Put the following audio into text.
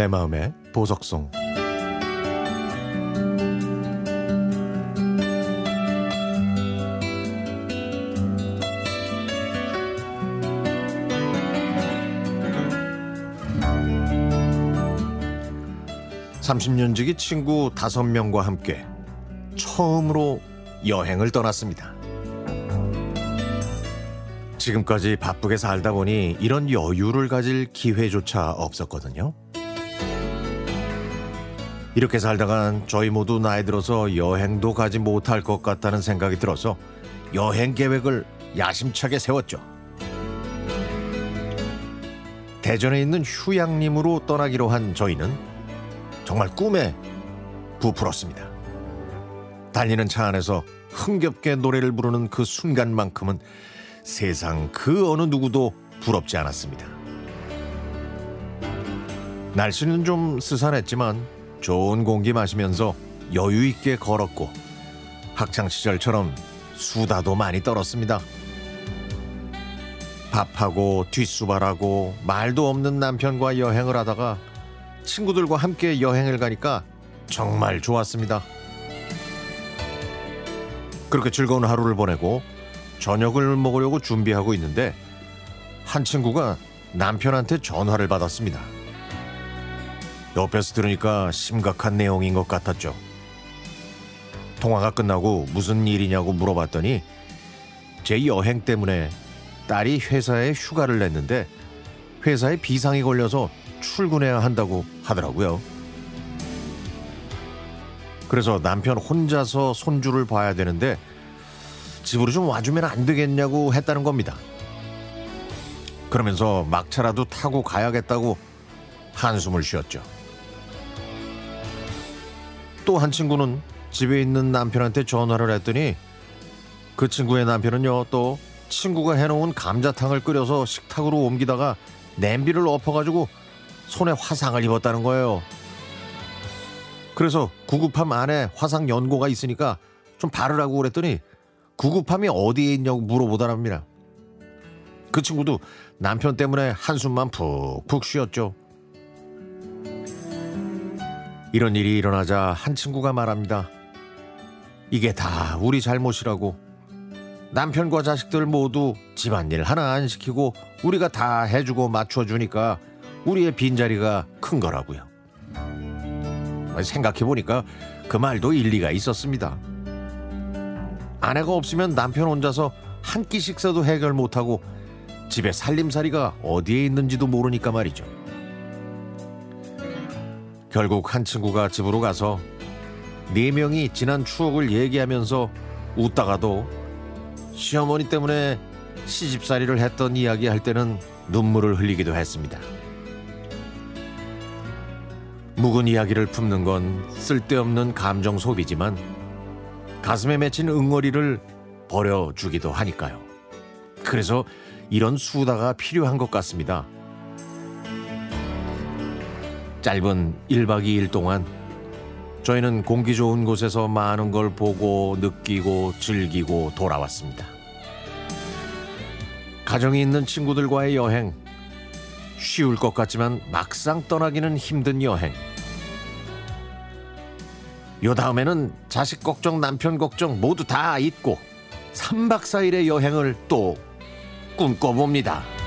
내 마음의 보석송 (30년 지기) 친구 다섯 명과 함께 처음으로 여행을 떠났습니다. 지금까지 바쁘게 살다 보니 이런 여유를 가질 기회조차 없었거든요. 이렇게 살다간 저희 모두 나이 들어서 여행도 가지 못할 것 같다는 생각이 들어서 여행 계획을 야심차게 세웠죠. 대전에 있는 휴양림으로 떠나기로 한 저희는 정말 꿈에 부풀었습니다. 달리는 차 안에서 흥겹게 노래를 부르는 그 순간만큼은 세상 그 어느 누구도 부럽지 않았습니다. 날씨는 좀 스산했지만 좋은 공기 마시면서 여유 있게 걸었고 학창 시절처럼 수다도 많이 떨었습니다. 밥하고 뒷수발하고 말도 없는 남편과 여행을 하다가 친구들과 함께 여행을 가니까 정말 좋았습니다. 그렇게 즐거운 하루를 보내고 저녁을 먹으려고 준비하고 있는데 한 친구가 남편한테 전화를 받았습니다. 옆에서 들으니까 심각한 내용인 것 같았죠. 통화가 끝나고 무슨 일이냐고 물어봤더니 제 여행 때문에 딸이 회사에 휴가를 냈는데 회사에 비상이 걸려서 출근해야 한다고 하더라고요. 그래서 남편 혼자서 손주를 봐야 되는데 집으로 좀 와주면 안 되겠냐고 했다는 겁니다. 그러면서 막차라도 타고 가야겠다고 한숨을 쉬었죠. 또 한 친구는 집에 있는 남편한테 전화를 했더니 그 친구의 남편은요 또 친구가 해놓은 감자탕을 끓여서 식탁으로 옮기다가 냄비를 엎어가지고 손에 화상을 입었다는 거예요. 그래서 구급함 안에 화상 연고가 있으니까 좀 바르라고 그랬더니 구급함이 어디에 있냐고 물어보더랍니다. 그 친구도 남편 때문에 한숨만 푹푹 쉬었죠. 이런 일이 일어나자 한 친구가 말합니다. 이게 다 우리 잘못이라고. 남편과 자식들 모두 집안일 하나 안 시키고 우리가 다 해주고 맞춰주니까 우리의 빈자리가 큰 거라고요. 생각해보니까 그 말도 일리가 있었습니다. 아내가 없으면 남편 혼자서 한 끼 식사도 해결 못하고 집에 살림살이가 어디에 있는지도 모르니까 말이죠. 결국 한 친구가 집으로 가서 네 명이 지난 추억을 얘기하면서 웃다가도 시어머니 때문에 시집살이를 했던 이야기 할 때는 눈물을 흘리기도 했습니다. 묵은 이야기를 품는 건 쓸데없는 감정 소비지만 가슴에 맺힌 응어리를 버려주기도 하니까요. 그래서 이런 수다가 필요한 것 같습니다. 짧은 1박 2일 동안 저희는 공기 좋은 곳에서 많은 걸 보고 느끼고 즐기고 돌아왔습니다. 가정이 있는 친구들과의 여행, 쉬울 것 같지만 막상 떠나기는 힘든 여행. 요 다음에는 자식 걱정, 남편 걱정 모두 다 잊고 3박 4일의 여행을 또 꿈꿔봅니다.